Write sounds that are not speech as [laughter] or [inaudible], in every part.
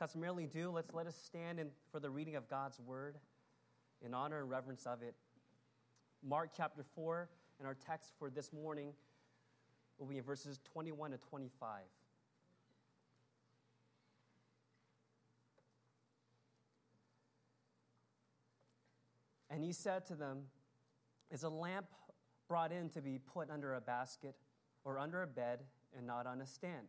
customarily do, let's let us stand in, for the reading of God's word in honor and reverence of it. Mark chapter 4, and our text for this morning will be in verses 21 to 25. And he said to them, Is a lamp brought in to be put under a basket or under a bed and not on a stand?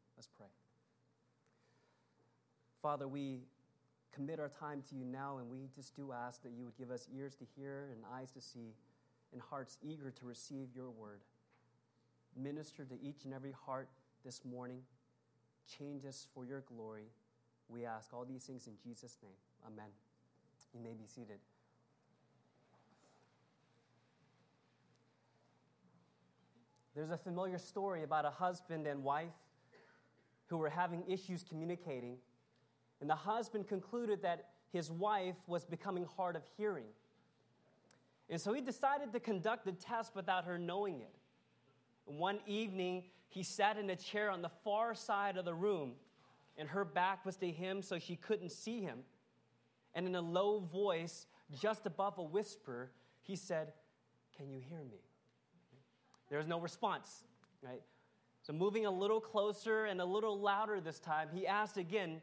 Let's pray. Father, we commit our time to you now, and we just do ask that you would give us ears to hear and eyes to see and hearts eager to receive your word. Minister to each and every heart this morning. Change us for your glory. We ask all these things in Jesus' name. Amen. You may be seated. There's a familiar story about a husband and wife who were having issues communicating. And the husband concluded that his wife was becoming hard of hearing. And so he decided to conduct the test without her knowing it. One evening, he sat in a chair on the far side of the room, and her back was to him so she couldn't see him and in a low voice, just above a whisper, he said, Can you hear me? There was no response, right? So, moving a little closer and a little louder this time, he asked again,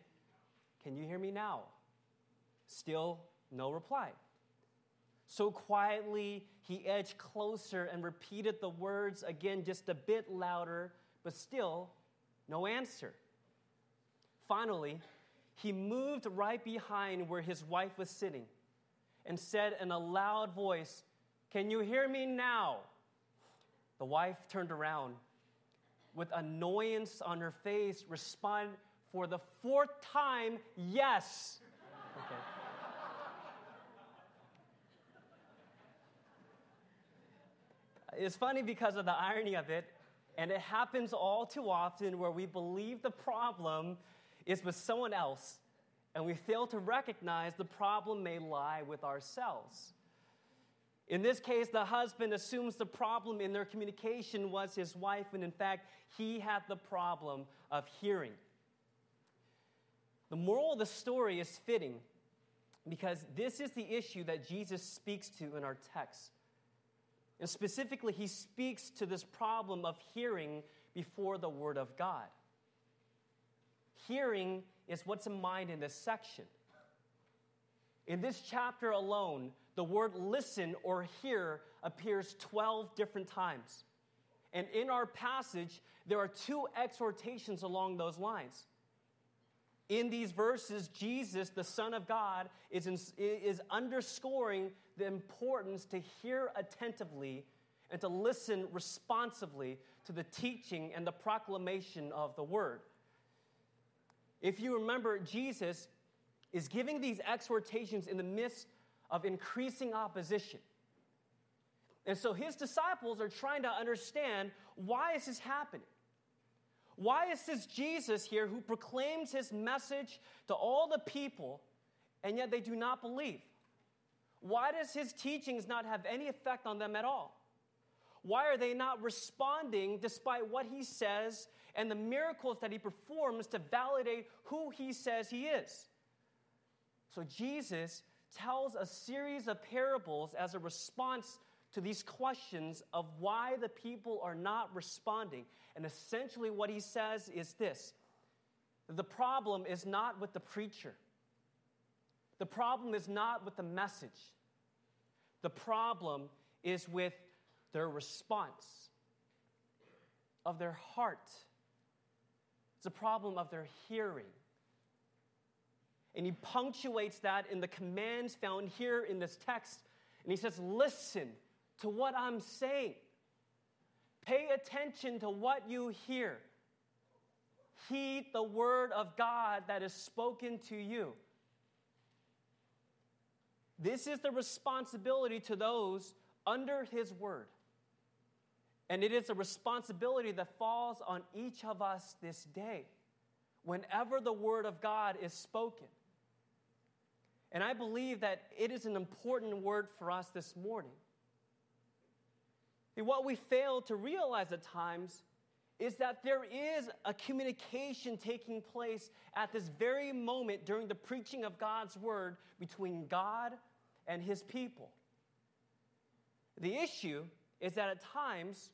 Can you hear me now? Still no reply. So quietly, he edged closer and repeated the words again, just a bit louder, but still no answer. Finally, he moved right behind where his wife was sitting and said in a loud voice, Can you hear me now? The wife turned around with annoyance on her face, respond for the fourth time, Yes. Okay. it's funny because of the irony of it, and it happens all too often where we believe the problem is with someone else, and we fail to recognize the problem may lie with ourselves. In this case, the husband assumes the problem in their communication was his wife, and in fact, he had the problem of hearing. The moral of the story is fitting because this is the issue that Jesus speaks to in our text. And specifically, he speaks to this problem of hearing before the Word of God. Hearing is what's in mind in this section. In this chapter alone, the word listen or hear appears 12 different times. And in our passage, there are two exhortations along those lines. In these verses, Jesus, the Son of God, is, in, is underscoring the importance to hear attentively and to listen responsively to the teaching and the proclamation of the Word. If you remember, Jesus is giving these exhortations in the midst of increasing opposition. And so his disciples are trying to understand why is this happening? Why is this Jesus here who proclaims his message to all the people and yet they do not believe? Why does his teachings not have any effect on them at all? Why are they not responding despite what he says and the miracles that he performs to validate who he says he is? So Jesus tells a series of parables as a response to these questions of why the people are not responding. And essentially, what he says is this the problem is not with the preacher, the problem is not with the message, the problem is with their response, of their heart. It's a problem of their hearing. And he punctuates that in the commands found here in this text. And he says, Listen to what I'm saying. Pay attention to what you hear. heed the word of God that is spoken to you. This is the responsibility to those under his word. And it is a responsibility that falls on each of us this day whenever the word of God is spoken. And I believe that it is an important word for us this morning. And what we fail to realize at times is that there is a communication taking place at this very moment during the preaching of God's word between God and his people. The issue is that at times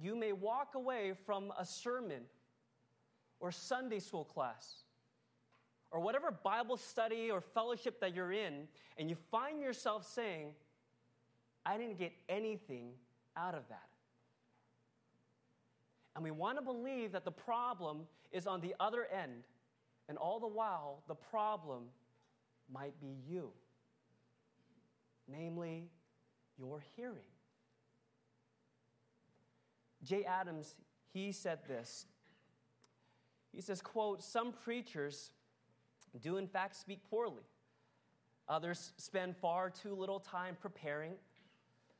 you may walk away from a sermon or Sunday school class or whatever Bible study or fellowship that you're in, and you find yourself saying, I didn't get anything out of that. And we want to believe that the problem is on the other end, and all the while, the problem might be you, namely, your hearing. Jay Adams, he said this. He says, quote, some preachers do in fact speak poorly. Others spend far too little time preparing.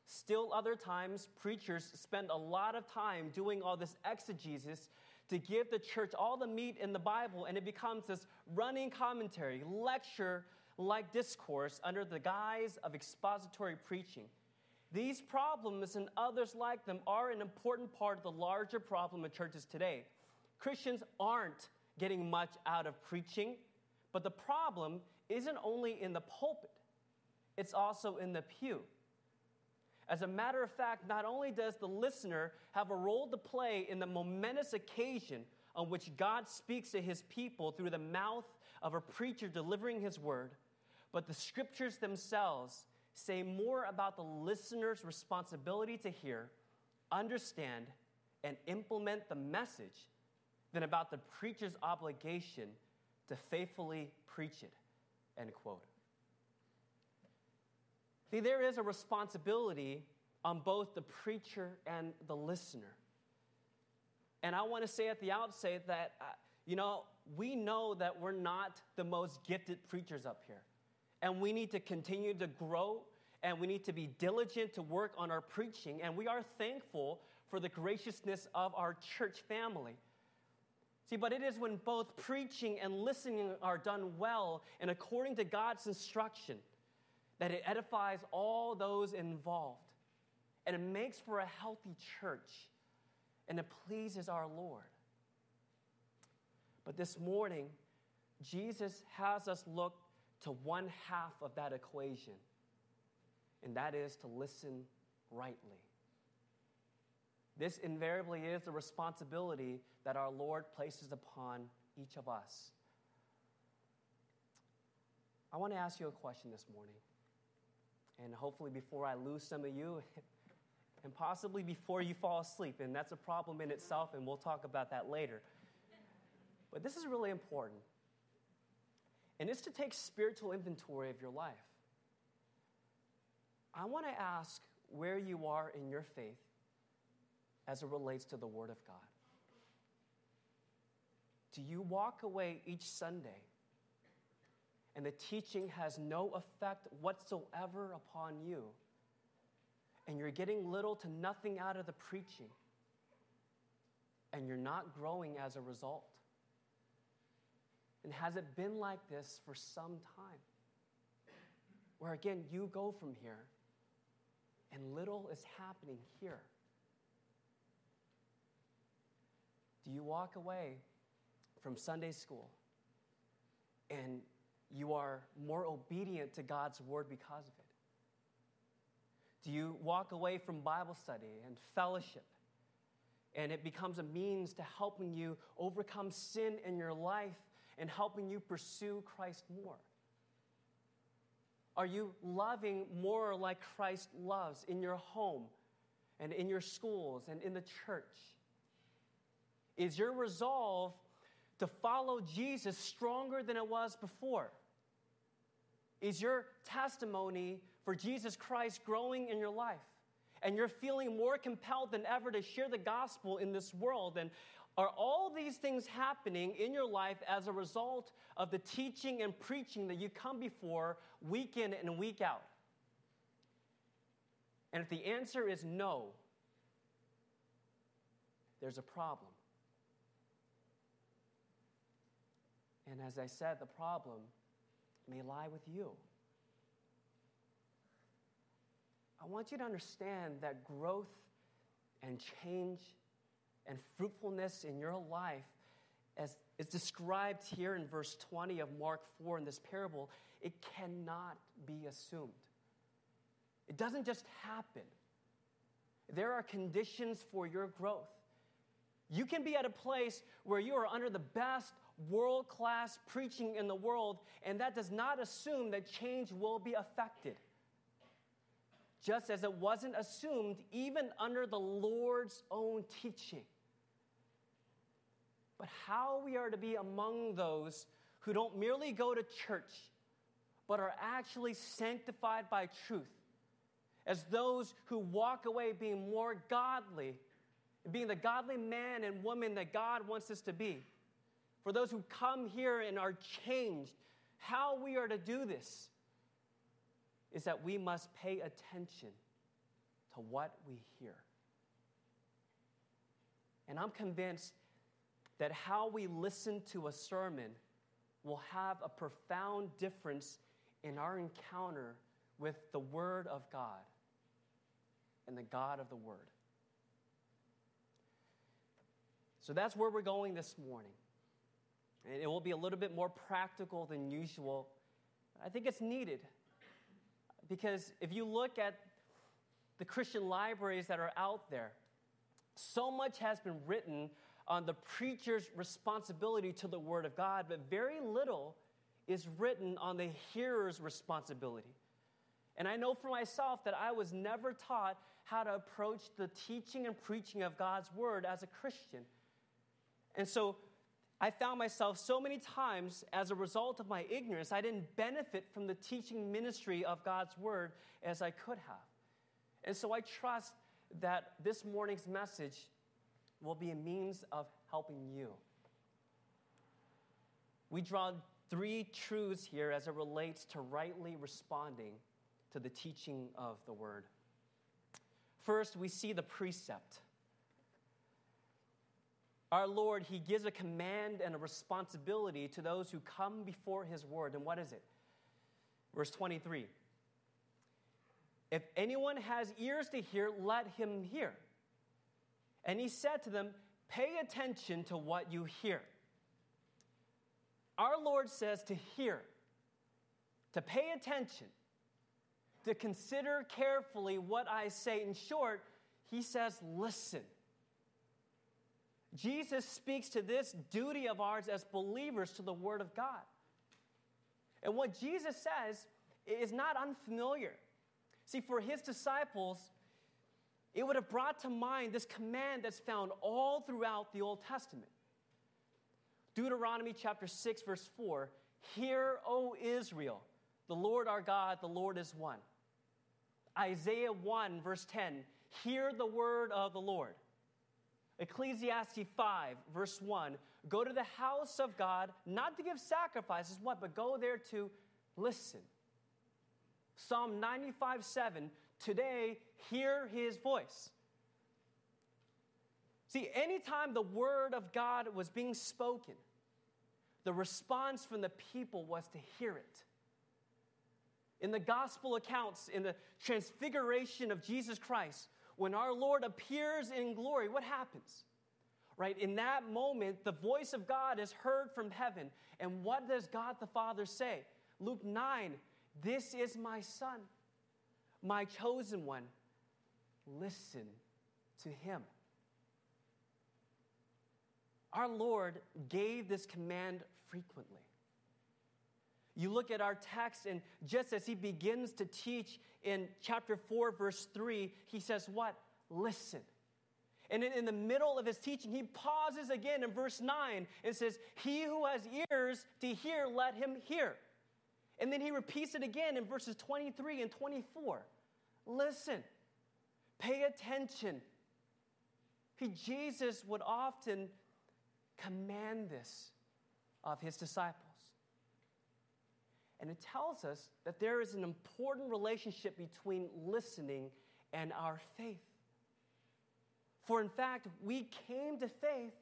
Still, other times, preachers spend a lot of time doing all this exegesis to give the church all the meat in the Bible, and it becomes this running commentary, lecture like discourse under the guise of expository preaching. These problems and others like them are an important part of the larger problem of churches today. Christians aren't getting much out of preaching, but the problem isn't only in the pulpit, it's also in the pew. As a matter of fact, not only does the listener have a role to play in the momentous occasion on which God speaks to his people through the mouth of a preacher delivering his word, but the scriptures themselves say more about the listener's responsibility to hear, understand, and implement the message than about the preacher's obligation to faithfully preach it. End quote. See, there is a responsibility on both the preacher and the listener. And I want to say at the outset that, uh, you know, we know that we're not the most gifted preachers up here. And we need to continue to grow and we need to be diligent to work on our preaching. And we are thankful for the graciousness of our church family. See, but it is when both preaching and listening are done well and according to God's instruction that it edifies all those involved. And it makes for a healthy church and it pleases our Lord. But this morning, Jesus has us look to one half of that equation and that is to listen rightly. This invariably is the responsibility that our Lord places upon each of us. I want to ask you a question this morning. And hopefully, before I lose some of you, [laughs] and possibly before you fall asleep, and that's a problem in itself, and we'll talk about that later. But this is really important. And it's to take spiritual inventory of your life. I want to ask where you are in your faith as it relates to the Word of God. Do you walk away each Sunday and the teaching has no effect whatsoever upon you, and you're getting little to nothing out of the preaching, and you're not growing as a result? And has it been like this for some time? Where again, you go from here and little is happening here. Do you walk away from Sunday school and you are more obedient to God's word because of it? Do you walk away from Bible study and fellowship and it becomes a means to helping you overcome sin in your life and helping you pursue Christ more? Are you loving more like Christ loves in your home and in your schools and in the church? Is your resolve to follow Jesus stronger than it was before? Is your testimony for Jesus Christ growing in your life? And you're feeling more compelled than ever to share the gospel in this world. And Are all these things happening in your life as a result of the teaching and preaching that you come before week in and week out? And if the answer is no, there's a problem. And as I said, the problem may lie with you. I want you to understand that growth and change and fruitfulness in your life, as is described here in verse 20 of Mark 4 in this parable, it cannot be assumed. It doesn't just happen. There are conditions for your growth. You can be at a place where you are under the best world class preaching in the world, and that does not assume that change will be affected. Just as it wasn't assumed even under the Lord's own teaching. But how we are to be among those who don't merely go to church, but are actually sanctified by truth, as those who walk away being more godly, being the godly man and woman that God wants us to be for those who come here and are changed, how we are to do this is that we must pay attention to what we hear. And I'm convinced that how we listen to a sermon will have a profound difference in our encounter with the Word of God and the God of the Word. So that's where we're going this morning. And it will be a little bit more practical than usual. I think it's needed because if you look at the Christian libraries that are out there, so much has been written on the preacher's responsibility to the Word of God, but very little is written on the hearer's responsibility. And I know for myself that I was never taught how to approach the teaching and preaching of God's Word as a Christian. And so I found myself so many times as a result of my ignorance, I didn't benefit from the teaching ministry of God's word as I could have. And so I trust that this morning's message will be a means of helping you. We draw three truths here as it relates to rightly responding to the teaching of the word. First, we see the precept our Lord, He gives a command and a responsibility to those who come before His word. And what is it? Verse 23 If anyone has ears to hear, let him hear. And He said to them, Pay attention to what you hear. Our Lord says to hear, to pay attention, to consider carefully what I say. In short, He says, Listen. Jesus speaks to this duty of ours as believers to the Word of God. And what Jesus says is not unfamiliar. See, for his disciples, it would have brought to mind this command that's found all throughout the Old Testament. Deuteronomy chapter 6, verse 4 Hear, O Israel, the Lord our God, the Lord is one. Isaiah 1, verse 10 Hear the word of the Lord. Ecclesiastes 5, verse 1 go to the house of God, not to give sacrifices, what, but go there to listen. Psalm 95, 7 today, hear his voice. See, anytime the word of God was being spoken, the response from the people was to hear it. In the gospel accounts, in the transfiguration of Jesus Christ, when our Lord appears in glory, what happens? Right? In that moment, the voice of God is heard from heaven. And what does God the Father say? Luke 9 This is my Son, my chosen one. Listen to him. Our Lord gave this command frequently. You look at our text, and just as he begins to teach in chapter 4, verse 3, he says, What? Listen. And in, the middle of his teaching, he pauses again in verse 9 and says, He who has ears to hear, let him hear. And then he repeats it again in verses 23 and 24. Listen, pay attention. He, Jesus would often command this of his disciples. And it tells us that there is an important relationship between listening and our faith. For in fact, we came to faith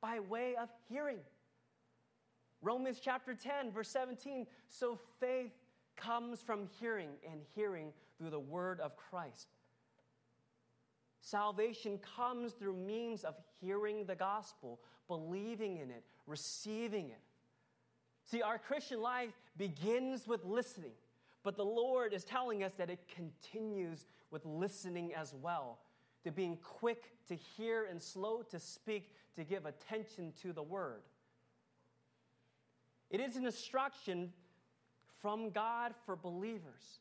by way of hearing. Romans chapter 10, verse 17. So faith comes from hearing, and hearing through the word of Christ. Salvation comes through means of hearing the gospel, believing in it, receiving it. See, our Christian life begins with listening, but the Lord is telling us that it continues with listening as well, to being quick to hear and slow to speak, to give attention to the word. It is an instruction from God for believers.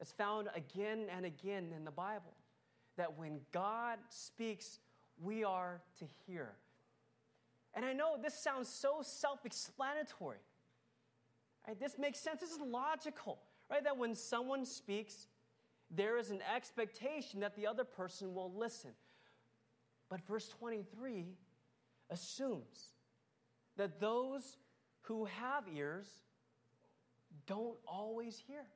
It's found again and again in the Bible that when God speaks, we are to hear. And I know this sounds so self explanatory. Right? This makes sense. This is logical, right? That when someone speaks, there is an expectation that the other person will listen. But verse 23 assumes that those who have ears don't always hear.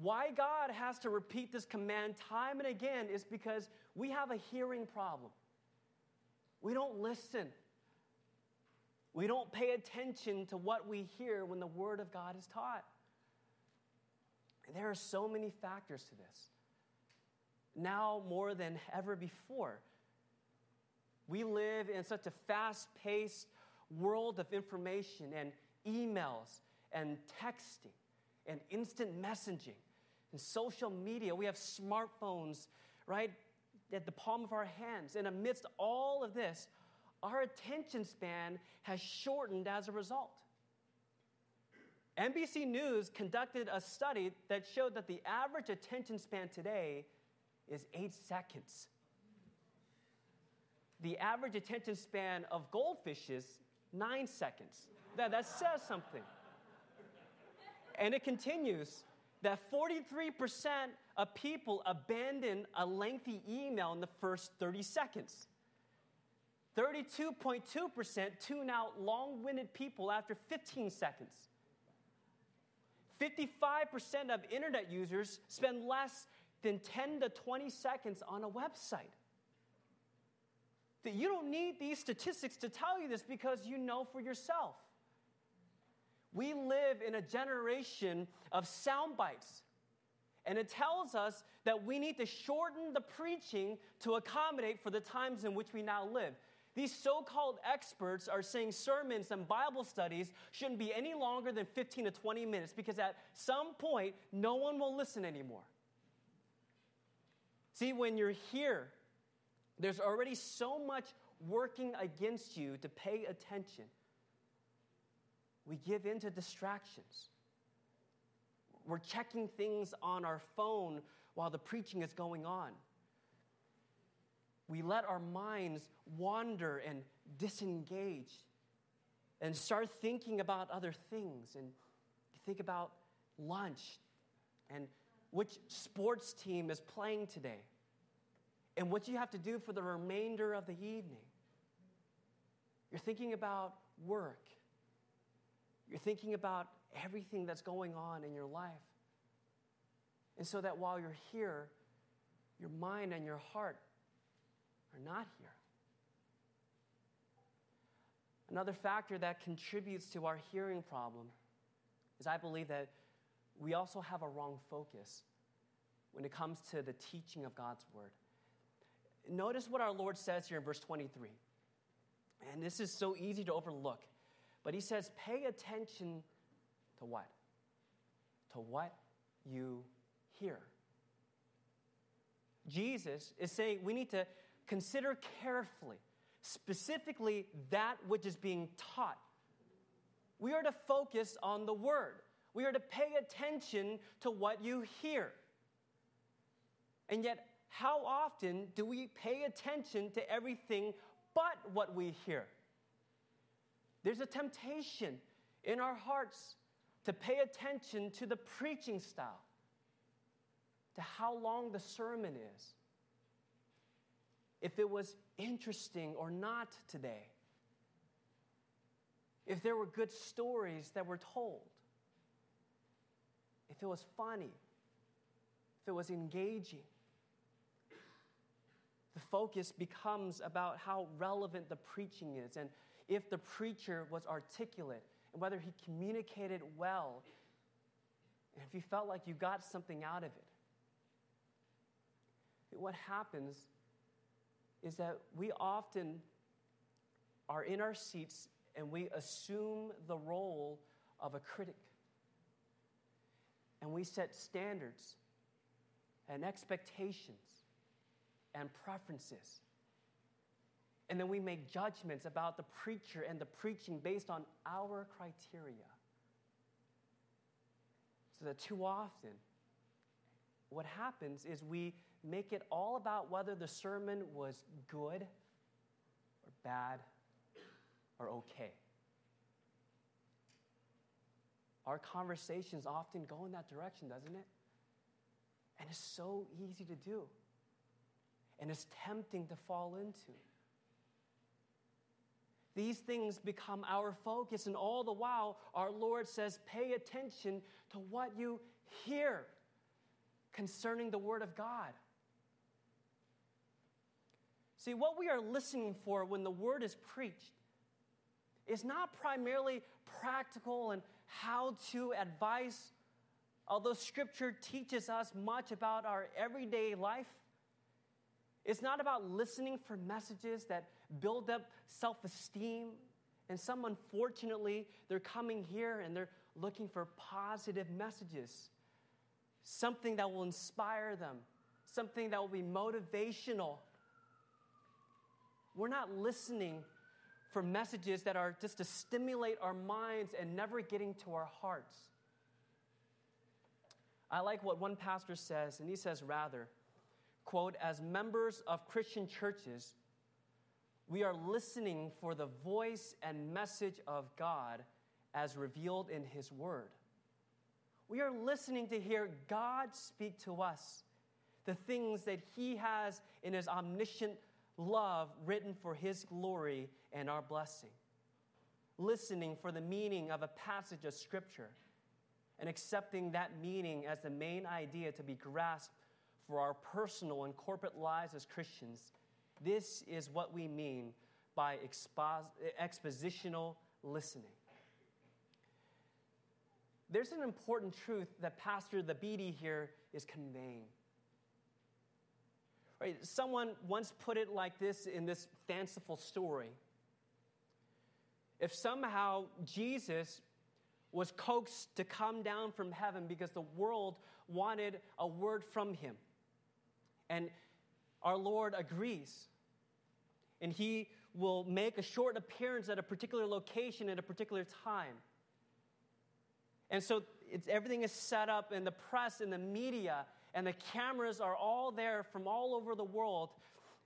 Why God has to repeat this command time and again is because we have a hearing problem. We don't listen. We don't pay attention to what we hear when the Word of God is taught. And there are so many factors to this. Now, more than ever before, we live in such a fast paced world of information and emails and texting and instant messaging and social media. We have smartphones, right, at the palm of our hands. And amidst all of this, our attention span has shortened as a result. NBC News conducted a study that showed that the average attention span today is eight seconds. The average attention span of goldfishes, nine seconds. That, that says something. And it continues that 43% of people abandon a lengthy email in the first 30 seconds. 32.2% tune out long winded people after 15 seconds. 55% of internet users spend less than 10 to 20 seconds on a website. That you don't need these statistics to tell you this because you know for yourself. We live in a generation of sound bites. And it tells us that we need to shorten the preaching to accommodate for the times in which we now live. These so called experts are saying sermons and Bible studies shouldn't be any longer than 15 to 20 minutes because at some point, no one will listen anymore. See, when you're here, there's already so much working against you to pay attention we give in to distractions. We're checking things on our phone while the preaching is going on. We let our minds wander and disengage and start thinking about other things and think about lunch and which sports team is playing today and what you have to do for the remainder of the evening. You're thinking about work you're thinking about everything that's going on in your life. And so that while you're here, your mind and your heart are not here. Another factor that contributes to our hearing problem is I believe that we also have a wrong focus when it comes to the teaching of God's word. Notice what our Lord says here in verse 23. And this is so easy to overlook. But he says, pay attention to what? To what you hear. Jesus is saying we need to consider carefully, specifically that which is being taught. We are to focus on the word. We are to pay attention to what you hear. And yet, how often do we pay attention to everything but what we hear? There's a temptation in our hearts to pay attention to the preaching style, to how long the sermon is. if it was interesting or not today, if there were good stories that were told, if it was funny, if it was engaging. The focus becomes about how relevant the preaching is and if the preacher was articulate and whether he communicated well and if you felt like you got something out of it. What happens is that we often are in our seats and we assume the role of a critic. And we set standards and expectations and preferences. And then we make judgments about the preacher and the preaching based on our criteria. So that too often, what happens is we make it all about whether the sermon was good or bad or okay. Our conversations often go in that direction, doesn't it? And it's so easy to do. And it's tempting to fall into. These things become our focus, and all the while, our Lord says, pay attention to what you hear concerning the Word of God. See, what we are listening for when the Word is preached is not primarily practical and how to advice, although Scripture teaches us much about our everyday life. It's not about listening for messages that build up self esteem. And some, unfortunately, they're coming here and they're looking for positive messages, something that will inspire them, something that will be motivational. We're not listening for messages that are just to stimulate our minds and never getting to our hearts. I like what one pastor says, and he says, rather, quote, as members of Christian churches, we are listening for the voice and message of God as revealed in His Word. We are listening to hear God speak to us the things that He has in His omniscient love written for His glory and our blessing. Listening for the meaning of a passage of Scripture and accepting that meaning as the main idea to be grasped for our personal and corporate lives as Christians. This is what we mean by expos- expositional listening. There's an important truth that Pastor the Beatty here is conveying. Right? Someone once put it like this in this fanciful story. If somehow Jesus was coaxed to come down from heaven because the world wanted a word from him, and our Lord agrees, and he will make a short appearance at a particular location at a particular time. And so everything is set up, and the press and the media and the cameras are all there from all over the world,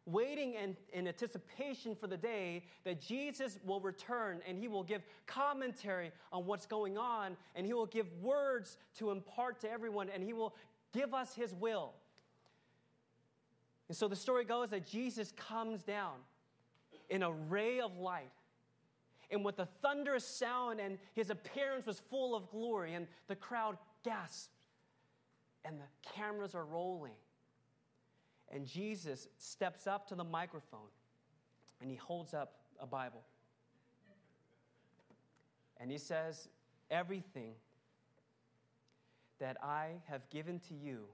waiting in, in anticipation for the day that Jesus will return and he will give commentary on what's going on, and he will give words to impart to everyone, and he will give us his will. And so the story goes that Jesus comes down in a ray of light and with a thunderous sound, and his appearance was full of glory, and the crowd gasped, and the cameras are rolling. And Jesus steps up to the microphone and he holds up a Bible. And he says, Everything that I have given to you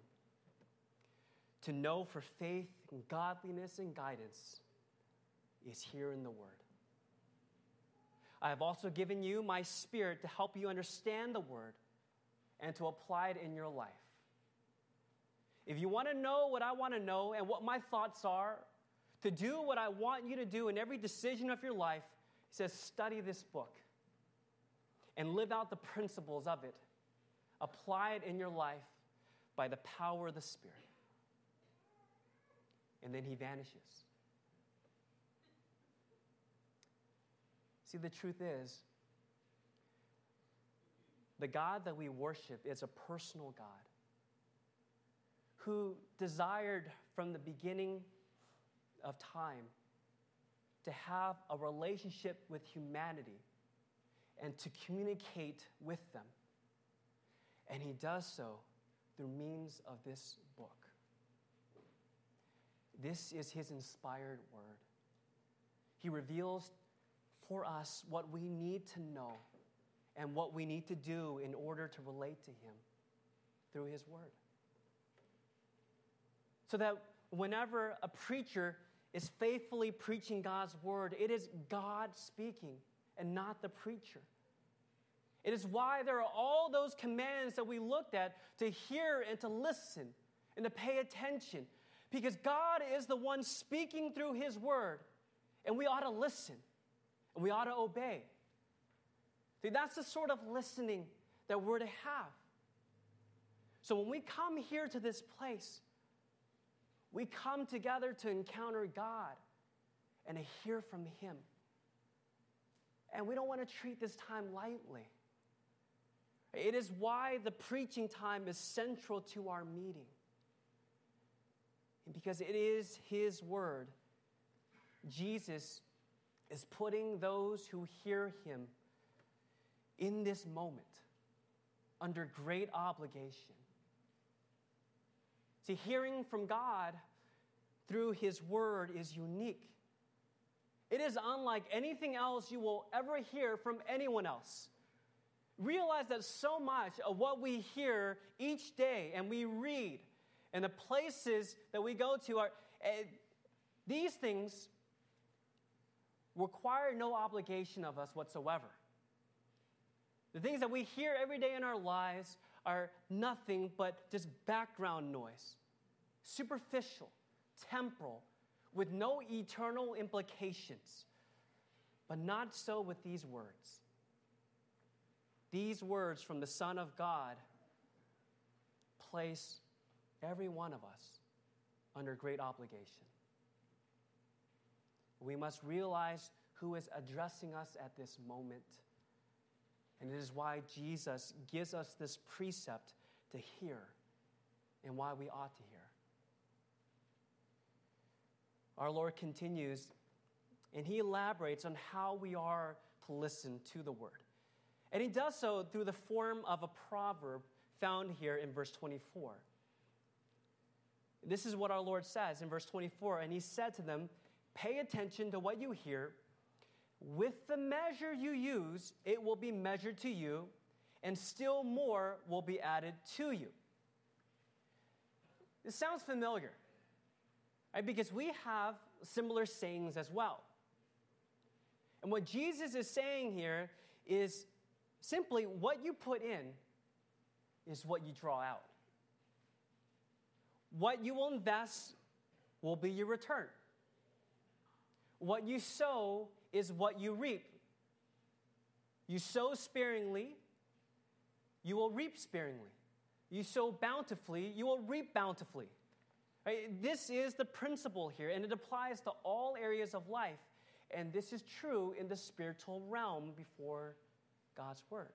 to know for faith and godliness and guidance is here in the Word. I have also given you my Spirit to help you understand the Word and to apply it in your life. If you want to know what I want to know and what my thoughts are, to do what I want you to do in every decision of your life, he says, study this book and live out the principles of it. Apply it in your life by the power of the Spirit and then he vanishes. See, the truth is, the God that we worship is a personal God who desired from the beginning of time to have a relationship with humanity and to communicate with them. And he does so through means of this book. This is his inspired word. He reveals for us what we need to know and what we need to do in order to relate to him through his word. So that whenever a preacher is faithfully preaching God's word, it is God speaking and not the preacher. It is why there are all those commands that we looked at to hear and to listen and to pay attention. Because God is the one speaking through His word, and we ought to listen and we ought to obey. See, that's the sort of listening that we're to have. So when we come here to this place, we come together to encounter God and to hear from Him. And we don't want to treat this time lightly. It is why the preaching time is central to our meeting. And because it is His word, Jesus is putting those who hear Him in this moment under great obligation. See, hearing from God through His Word is unique. It is unlike anything else you will ever hear from anyone else. Realize that so much of what we hear each day and we read and the places that we go to are uh, these things require no obligation of us whatsoever. The things that we hear every day in our lives are nothing but just background noise, superficial, temporal, with no eternal implications. But not so with these words. These words from the Son of God place every one of us under great obligation. We must realize who is addressing us at this moment. And it is why Jesus gives us this precept to hear and why we ought to hear. Our Lord continues and he elaborates on how we are to listen to the word. And he does so through the form of a proverb found here in verse 24. This is what our Lord says in verse 24. And he said to them, Pay attention to what you hear. With the measure you use, it will be measured to you, and still more will be added to you. This sounds familiar, right? Because we have similar sayings as well. And what Jesus is saying here is simply what you put in is what you draw out. What you will invest will be your return. What you sow is what you reap. You sow sparingly, you will reap sparingly. You sow bountifully, you will reap bountifully. Right? This is the principle here, and it applies to all areas of life. And this is true in the spiritual realm before God's Word.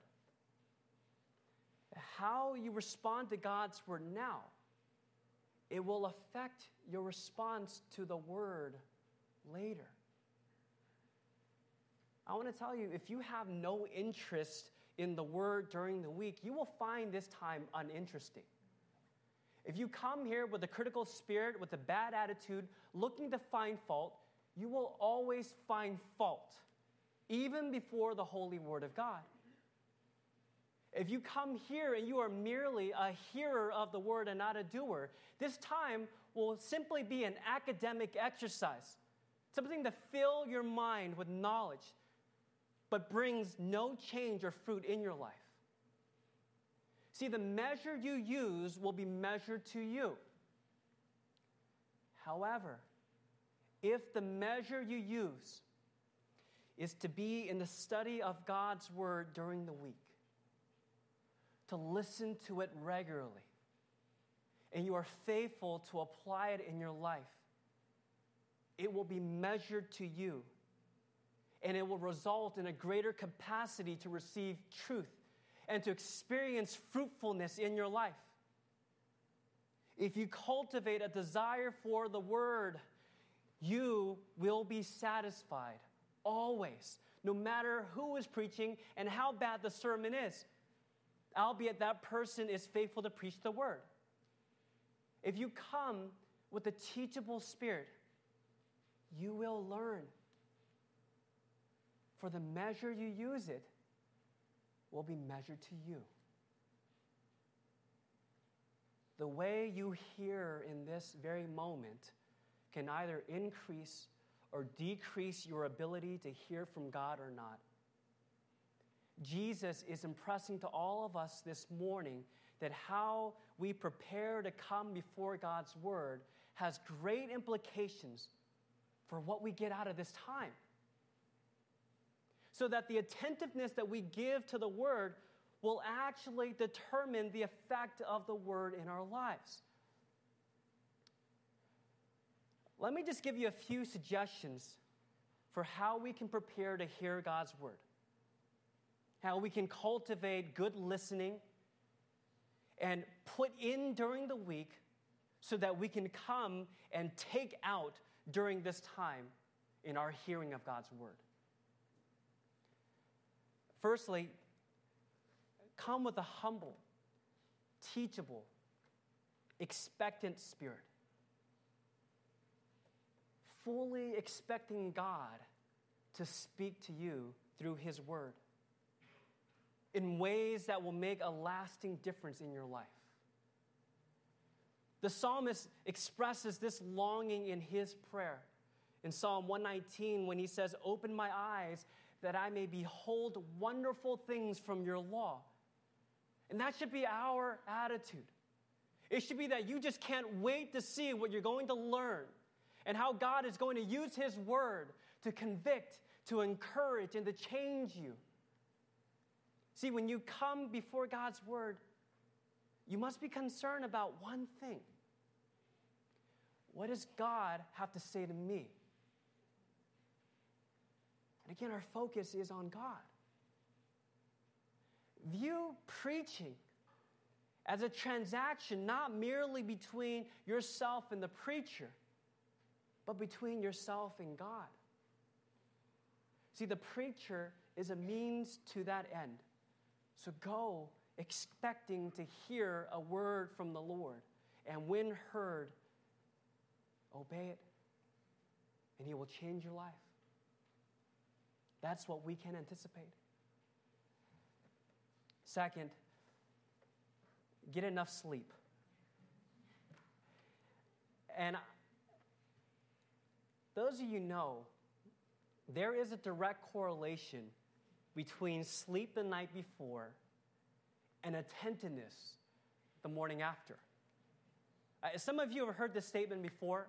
How you respond to God's Word now, it will affect your response to the Word later. I want to tell you if you have no interest in the Word during the week, you will find this time uninteresting. If you come here with a critical spirit, with a bad attitude, looking to find fault, you will always find fault, even before the holy Word of God. If you come here and you are merely a hearer of the word and not a doer, this time will simply be an academic exercise, something to fill your mind with knowledge, but brings no change or fruit in your life. See, the measure you use will be measured to you. However, if the measure you use is to be in the study of God's Word during the week, to listen to it regularly, and you are faithful to apply it in your life, it will be measured to you. And it will result in a greater capacity to receive truth and to experience fruitfulness in your life. If you cultivate a desire for the word, you will be satisfied always, no matter who is preaching and how bad the sermon is, albeit that person is faithful to preach the word. If you come with a teachable spirit, you will learn. For the measure you use it will be measured to you. The way you hear in this very moment can either increase or decrease your ability to hear from God or not. Jesus is impressing to all of us this morning that how we prepare to come before God's Word has great implications for what we get out of this time. So that the attentiveness that we give to the Word will actually determine the effect of the Word in our lives. Let me just give you a few suggestions for how we can prepare to hear God's Word, how we can cultivate good listening and put in during the week so that we can come and take out during this time in our hearing of God's Word. Firstly, come with a humble, teachable, expectant spirit. Fully expecting God to speak to you through His Word in ways that will make a lasting difference in your life. The psalmist expresses this longing in his prayer. In Psalm 119, when he says, Open my eyes that I may behold wonderful things from your law. And that should be our attitude. It should be that you just can't wait to see what you're going to learn and how God is going to use His word to convict, to encourage, and to change you. See, when you come before God's word, you must be concerned about one thing. What does God have to say to me? And again, our focus is on God. View preaching as a transaction not merely between yourself and the preacher, but between yourself and God. See, the preacher is a means to that end. So go expecting to hear a word from the Lord. And when heard, obey it, and He will change your life. That's what we can anticipate. Second, get enough sleep. And those of you know, there is a direct correlation between sleep the night before and attentiveness the morning after. Uh, some of you have heard this statement before,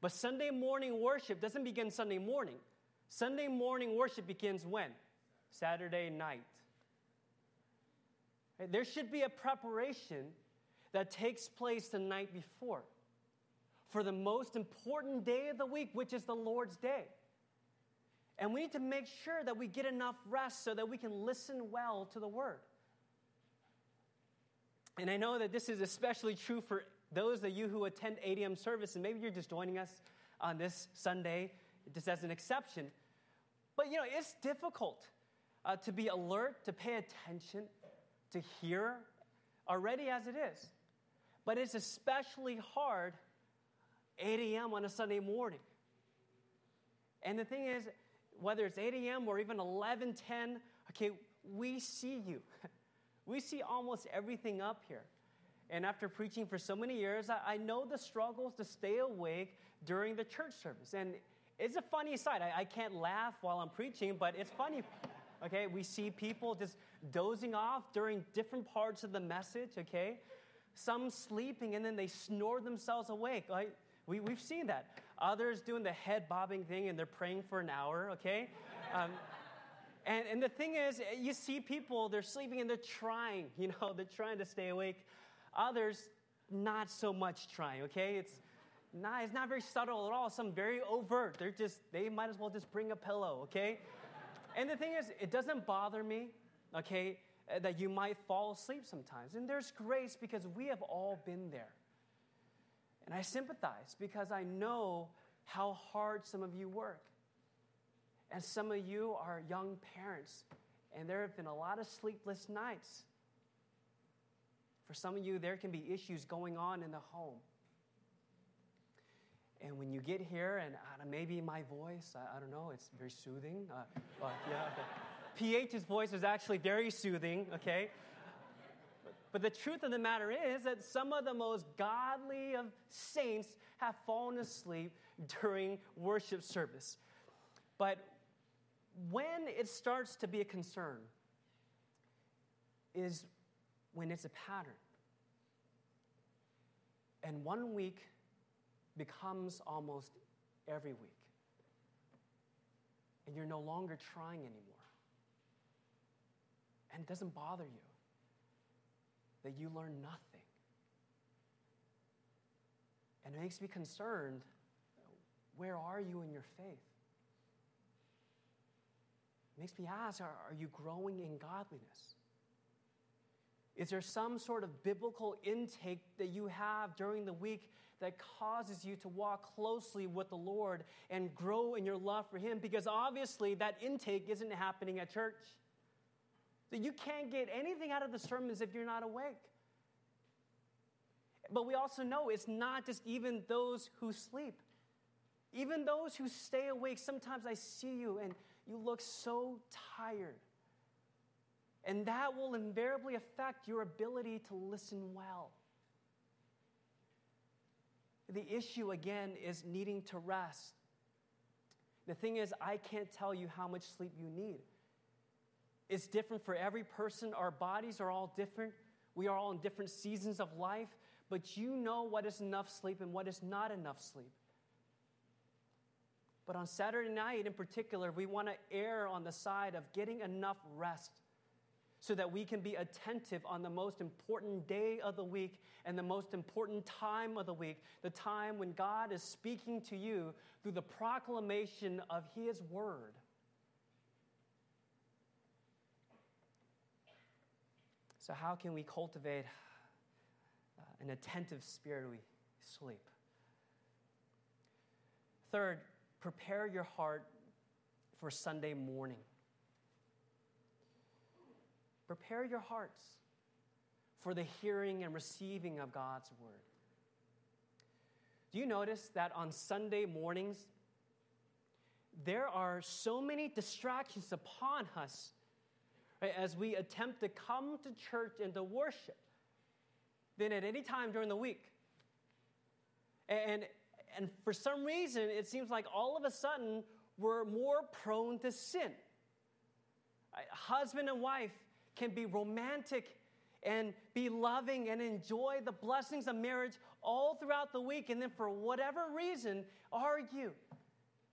but Sunday morning worship doesn't begin Sunday morning. Sunday morning worship begins when? Saturday night. There should be a preparation that takes place the night before for the most important day of the week, which is the Lord's Day. And we need to make sure that we get enough rest so that we can listen well to the word. And I know that this is especially true for those of you who attend 8 a.m. service, and maybe you're just joining us on this Sunday just as an exception. But you know, it's difficult uh, to be alert, to pay attention, to hear already as it is. But it's especially hard 8 a.m. on a Sunday morning. And the thing is, whether it's 8 a.m. or even 11, 10, okay, we see you. [laughs] We see almost everything up here. And after preaching for so many years, I, I know the struggles to stay awake during the church service. And it's a funny sight. I, I can't laugh while I'm preaching, but it's funny. [laughs] Okay, we see people just dozing off during different parts of the message, okay? Some sleeping and then they snore themselves awake. Right? We, we've seen that. Others doing the head bobbing thing and they're praying for an hour, okay? Um, and, and the thing is, you see people, they're sleeping and they're trying, [laughs] you know, they're trying to stay awake. Others, not so much trying, okay? It's not, it's not very subtle at all. Some very overt. They're just, they might as well just bring a pillow, okay? and the thing is, it doesn't bother me, okay, that you might fall asleep sometimes. And there's grace because we have all been there. And I sympathize because I know how hard some of you work. And some of you are young parents, and there have been a lot of sleepless nights. For some of you, there can be issues going on in the home. And when you get here, and uh, maybe my voice, I, I, don't know, it's very soothing. Uh, but yeah, PH's voice is actually very soothing, okay? But the truth of the matter is that some of the most godly of saints have fallen asleep during worship service. But when it starts to be a concern is when it's a pattern. And one week becomes almost every week. And you're no longer trying anymore. And it doesn't bother you that you learn nothing. And it makes me concerned where are you in your faith? It makes me ask are, are you growing in godliness? Is there some sort of biblical intake that you have during the week that causes you to walk closely with the Lord and grow in your love for Him? Because obviously that intake isn't happening at church. That you can't get anything out of the sermons if you're not awake. But we also know it's not just even those who sleep. Even those who stay awake, sometimes I see you and you look so tired. And that will invariably affect your ability to listen well. The issue, again, is needing to rest. The thing is, I can't tell you how much sleep you need. It's different for every person. Our bodies are all different. We are all in different seasons of life, but you know what is enough sleep and what is not enough sleep. But on Saturday night in particular, we want to err on the side of getting enough rest so that we can be attentive on the most important day of the week and the most important time of the week, the time when God is speaking to you through the proclamation of His Word. So, how can we cultivate uh, an attentive spirit we sleep? Third, prepare your heart for Sunday morning. Prepare your hearts for the hearing and receiving of God's word. Do you notice that on Sunday mornings, there are so many distractions upon us right, as we attempt to come to church and to worship than at any time during the week? And, and for some reason, it seems like all of a sudden we're more prone to sin. Husband and wife can be romantic and be loving and enjoy the blessings of marriage all throughout the week, and then for whatever reason, argue,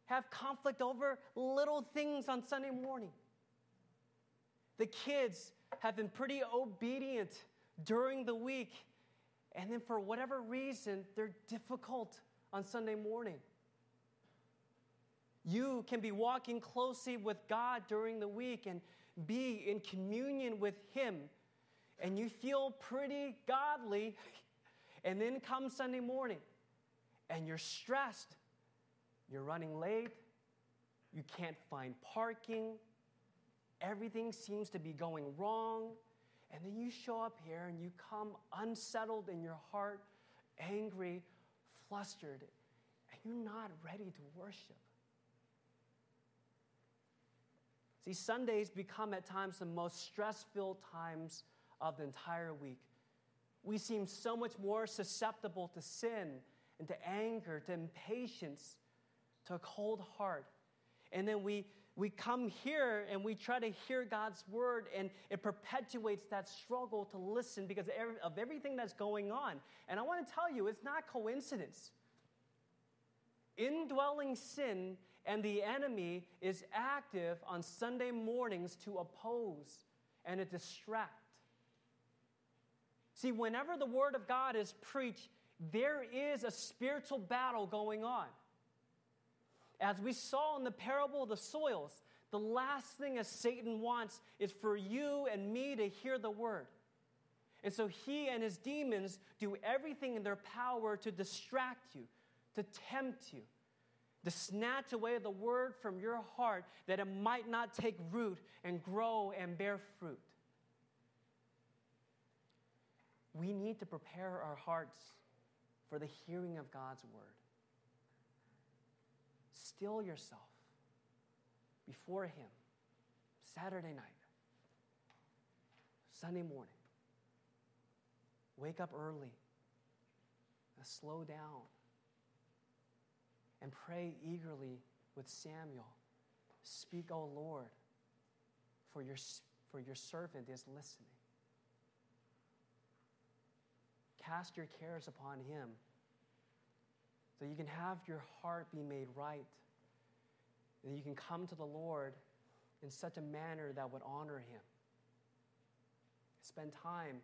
have conflict over little things on Sunday morning. The kids have been pretty obedient during the week, and then for whatever reason, they're difficult on Sunday morning. You can be walking closely with God during the week and be in communion with Him and you feel pretty godly, [laughs] and then comes Sunday morning and you're stressed, you're running late, you can't find parking, everything seems to be going wrong, and then you show up here and you come unsettled in your heart, angry, flustered, and you're not ready to worship. See, Sundays become at times the most stress filled times of the entire week. We seem so much more susceptible to sin and to anger, to impatience, to a cold heart. And then we, we come here and we try to hear God's word, and it perpetuates that struggle to listen because of everything that's going on. And I want to tell you, it's not coincidence. Indwelling sin and the enemy is active on Sunday mornings to oppose and to distract. See, whenever the Word of God is preached, there is a spiritual battle going on. As we saw in the parable of the soils, the last thing as Satan wants is for you and me to hear the Word. And so he and his demons do everything in their power to distract you, to tempt you, to snatch away the word from your heart that it might not take root and grow and bear fruit. We need to prepare our hearts for the hearing of God's word. Still yourself before Him Saturday night, Sunday morning. Wake up early, uh, slow down, and pray eagerly with Samuel. Speak, O Lord, for your, for your servant is listening. Cast your cares upon him so you can have your heart be made right. And you can come to the Lord in such a manner that would honor him. Spend time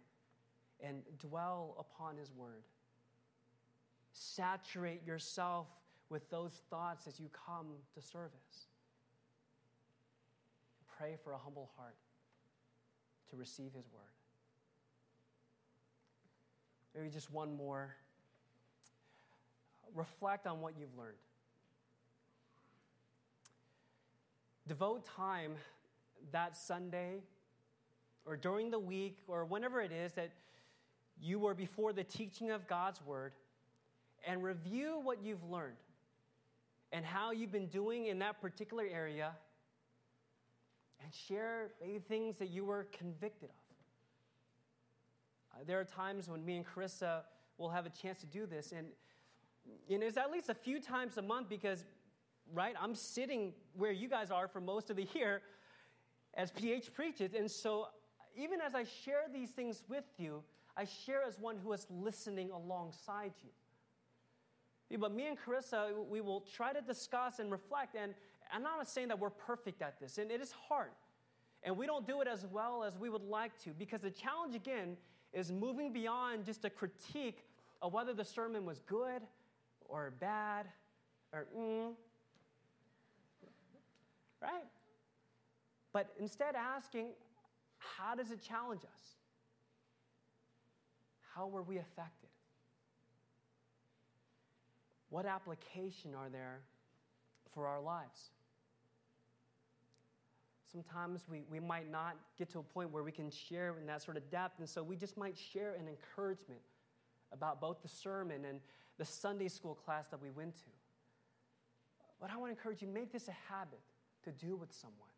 and dwell upon his word. Saturate yourself with those thoughts as you come to service. Pray for a humble heart to receive his word. Maybe just one more. Reflect on what you've learned. Devote time that Sunday or during the week or whenever it is that you were before the teaching of God's word and review what you've learned and how you've been doing in that particular area and share maybe things that you were convicted of. Uh, there are times when me and Carissa will have a chance to do this, and, and it's at least a few times a month because, right, I'm sitting where you guys are for most of the year as PH preaches, and so even as I share these things with you, I share as one who is listening alongside you. But me and Carissa, we will try to discuss and reflect. And I'm not saying that we're perfect at this, and it is hard. And we don't do it as well as we would like to because the challenge, again, is moving beyond just a critique of whether the sermon was good or bad or mm. Right? But instead asking, how does it challenge us? How were we affected? What application are there for our lives? Sometimes we, we might not get to a point where we can share in that sort of depth, and so we just might share an encouragement about both the sermon and the Sunday school class that we went to. But I want to encourage you make this a habit to do with someone.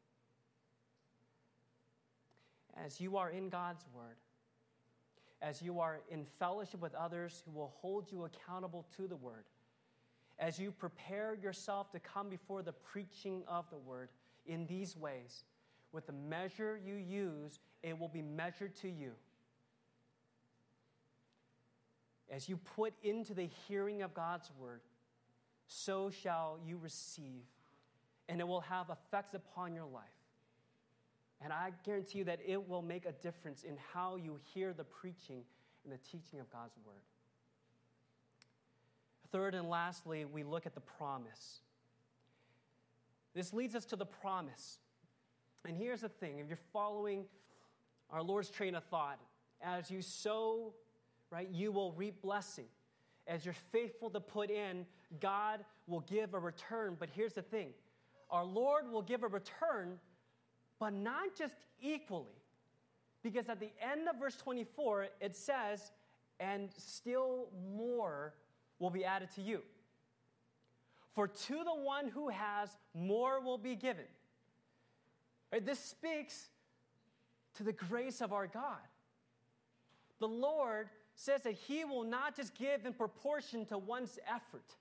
As you are in God's Word, as you are in fellowship with others who will hold you accountable to the Word, as you prepare yourself to come before the preaching of the Word, in these ways. With the measure you use, it will be measured to you. As you put into the hearing of God's word, so shall you receive, and it will have effects upon your life. And I guarantee you that it will make a difference in how you hear the preaching and the teaching of God's word. Third and lastly, we look at the promise. This leads us to the promise. And here's the thing if you're following our Lord's train of thought, as you sow, right, you will reap blessing. As you're faithful to put in, God will give a return. But here's the thing our Lord will give a return, but not just equally. Because at the end of verse 24, it says, and still more will be added to you. For to the one who has, more will be given. Right, this speaks to the grace of our God. The Lord says that He will not just give in proportion to one's effort,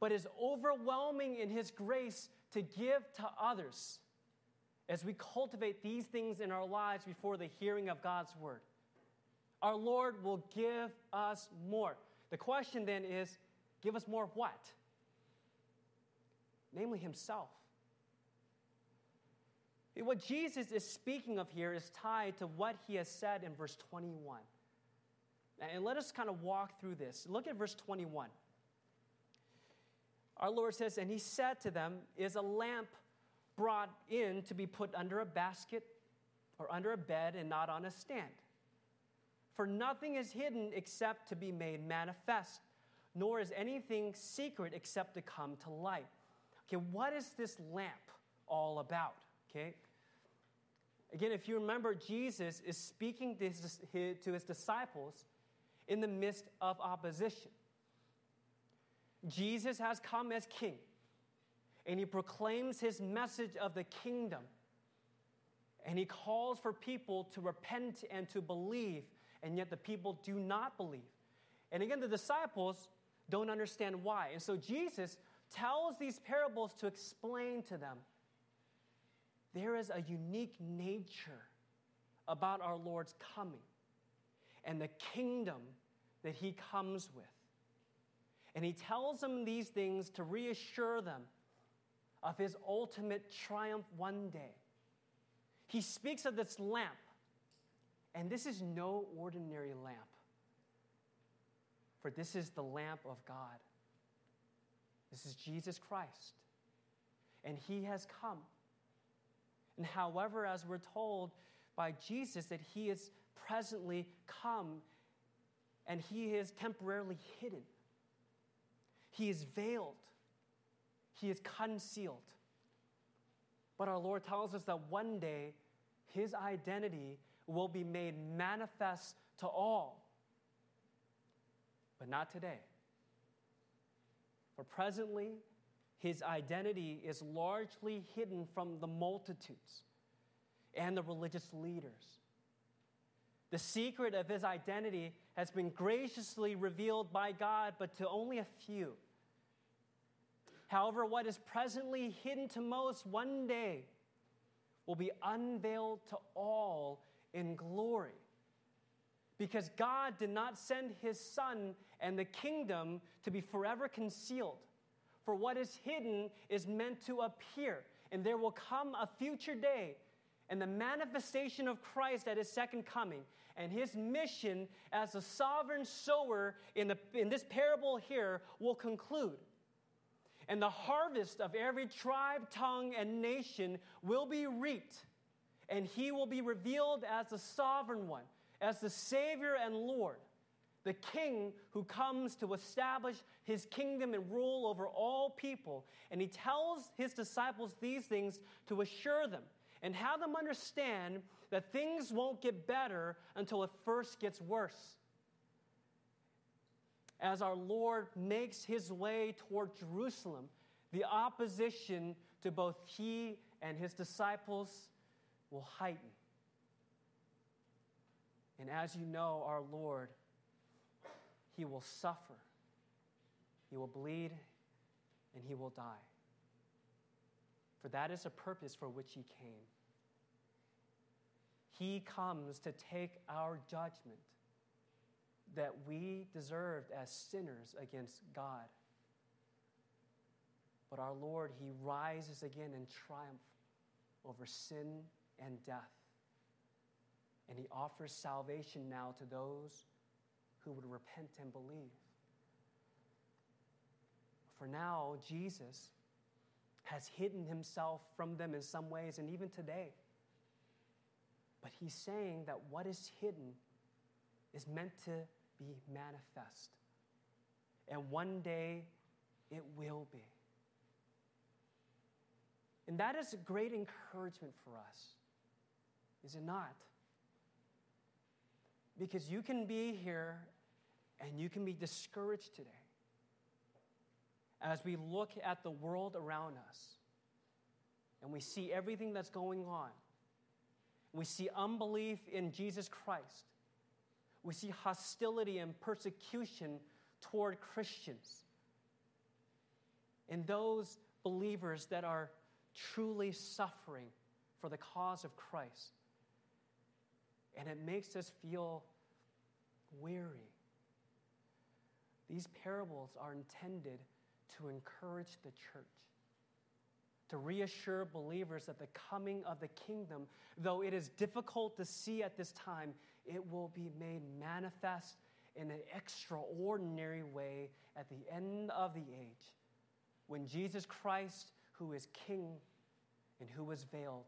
but is overwhelming in His grace to give to others as we cultivate these things in our lives before the hearing of God's word. Our Lord will give us more. The question then is give us more what? namely Himself. What Jesus is speaking of here is tied to what He has said in verse 21. And let us kind of walk through this. Look at verse 21. Our Lord says, And He said to them, Is a lamp brought in to be put under a basket or under a bed and not on a stand? For nothing is hidden except to be made manifest nor is anything secret except to come to light. Okay, what is this lamp all about? Okay. Again, if you remember, Jesus is speaking to his, to his disciples in the midst of opposition. Jesus has come as king, and he proclaims his message of the kingdom. And he calls for people to repent and to believe, and yet the people do not believe. And again, the disciples don't understand why. And so Jesus tells these parables to explain to them there is a unique nature about our Lord's coming and the kingdom that he comes with. And he tells them these things to reassure them of his ultimate triumph one day. He speaks of this lamp, and this is no ordinary lamp, for this is the lamp of God. This is Jesus Christ, and he has come and however, as we're told by Jesus, that he is presently come and he is temporarily hidden. He is veiled. He is concealed. But our Lord tells us that one day his identity will be made manifest to all. But not today. For presently, his identity is largely hidden from the multitudes and the religious leaders. The secret of his identity has been graciously revealed by God, but to only a few. However, what is presently hidden to most one day will be unveiled to all in glory. Because God did not send his Son and the kingdom to be forever concealed. For what is hidden is meant to appear, and there will come a future day and the manifestation of Christ at his second coming. And his mission as a sovereign sower in, the, in this parable here will conclude. And the harvest of every tribe, tongue, and nation will be reaped, and he will be revealed as the sovereign one, as the Savior and Lord the king who comes to establish his kingdom and rule over all people. And he tells his disciples these things to assure them and have them understand that things won't get better until it first gets worse. As our Lord makes his way toward Jerusalem, the opposition to both he and his disciples will heighten. And as you know, our Lord he will suffer, he will bleed, and he will die. For that is a purpose for which he came. He comes to take our judgment that we deserved as sinners against God. But our Lord, He rises again in triumph over sin and death. And He offers salvation now to those who would repent and believe. For now, Jesus has hidden himself from them in some ways, and even today. But he's saying that what is hidden is meant to be manifest. And one day it will be. And that is a great encouragement for us, is it not? Because you can be here and you can be discouraged today as we look at the world around us and we see everything that's going on. We see unbelief in Jesus Christ. We see hostility and persecution toward Christians. And those believers that are truly suffering for the cause of Christ and it makes us feel weary. These parables are intended to encourage the church, to reassure believers that the coming of the kingdom, though it is difficult to see at this time, it will be made manifest in an extraordinary way at the end of the age when Jesus Christ, who is King and who is veiled,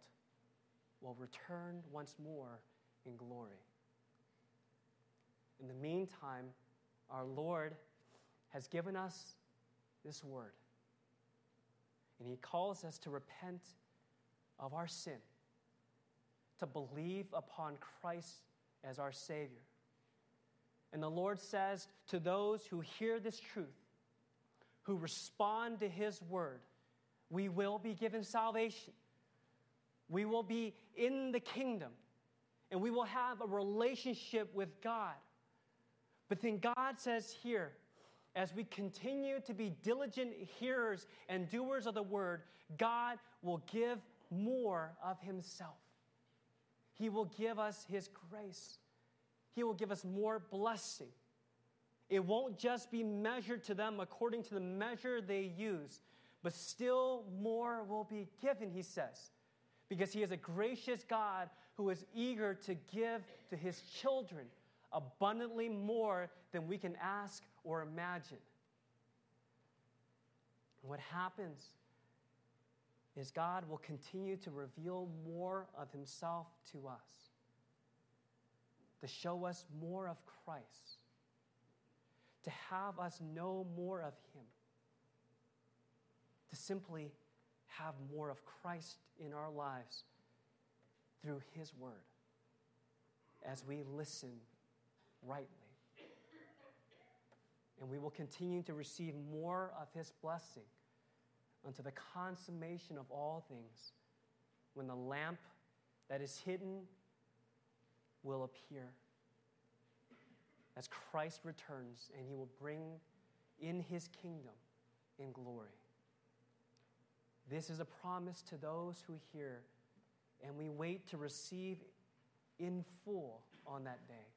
will return once more in glory. In the meantime, our Lord has given us this word. And he calls us to repent of our sin, to believe upon Christ as our Savior. And the Lord says to those who hear this truth, who respond to his word, we will be given salvation. We will be in the kingdom and we will have a relationship with God. But then God says here, as we continue to be diligent hearers and doers of the word, God will give more of Himself. He will give us His grace, He will give us more blessing. It won't just be measured to them according to the measure they use, but still more will be given, He says, because He is a gracious God who is eager to give to His children abundantly more than we can ask or imagine. What happens is God will continue to reveal more of Himself to us, to show us more of Christ, to have us know more of Him, to simply have more of Christ in our lives through His Word as we listen rightly. And we will continue to receive more of His blessing unto the consummation of all things when the lamp that is hidden will appear as Christ returns and He will bring in His kingdom in glory. This is a promise to those who hear, and we wait to receive in full on that day.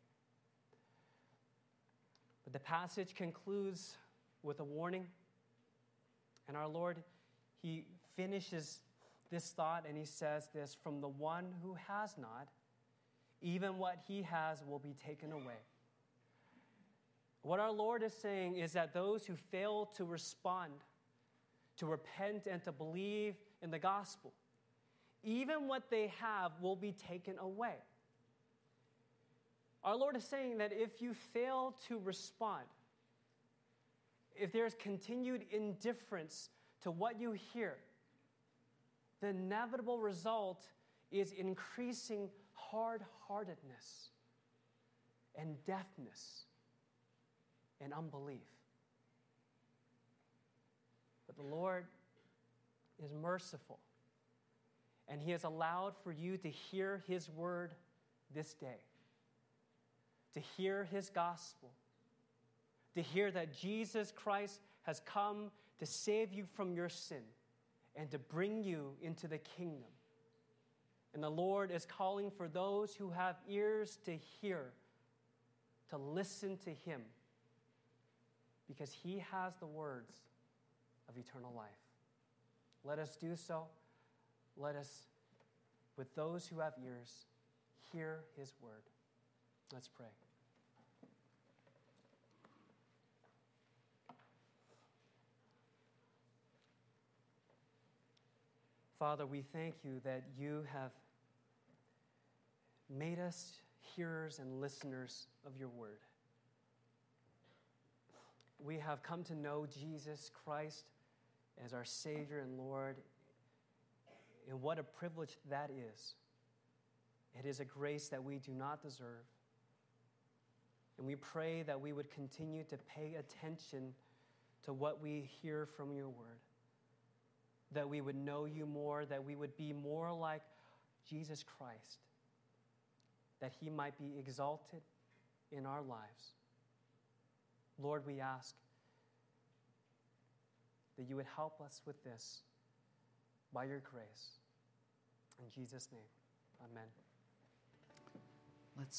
But the passage concludes with a warning. And our Lord, He finishes this thought and He says this from the one who has not, even what he has will be taken away. What our Lord is saying is that those who fail to respond, to repent, and to believe in the gospel, even what they have will be taken away. Our Lord is saying that if you fail to respond, if there's continued indifference to what you hear, the inevitable result is increasing hard heartedness and deafness and unbelief. But the Lord is merciful, and He has allowed for you to hear His word this day, to hear His gospel, to hear that Jesus Christ has come to save you from your sin and to bring you into the kingdom. And the Lord is calling for those who have ears to hear, to listen to Him, because He has the words of eternal life. Let us do so. Let us, with those who have ears, hear His word. Let's pray. Father, we thank you that you have made us hearers and listeners of your word. We have come to know Jesus Christ as our Savior and Lord, and what a privilege that is. It is a grace that we do not deserve. And we pray that we would continue to pay attention to what we hear from your word that we would know you more, that we would be more like Jesus Christ, that he might be exalted in our lives. Lord, we ask that you would help us with this by your grace. In Jesus' name, amen. Let's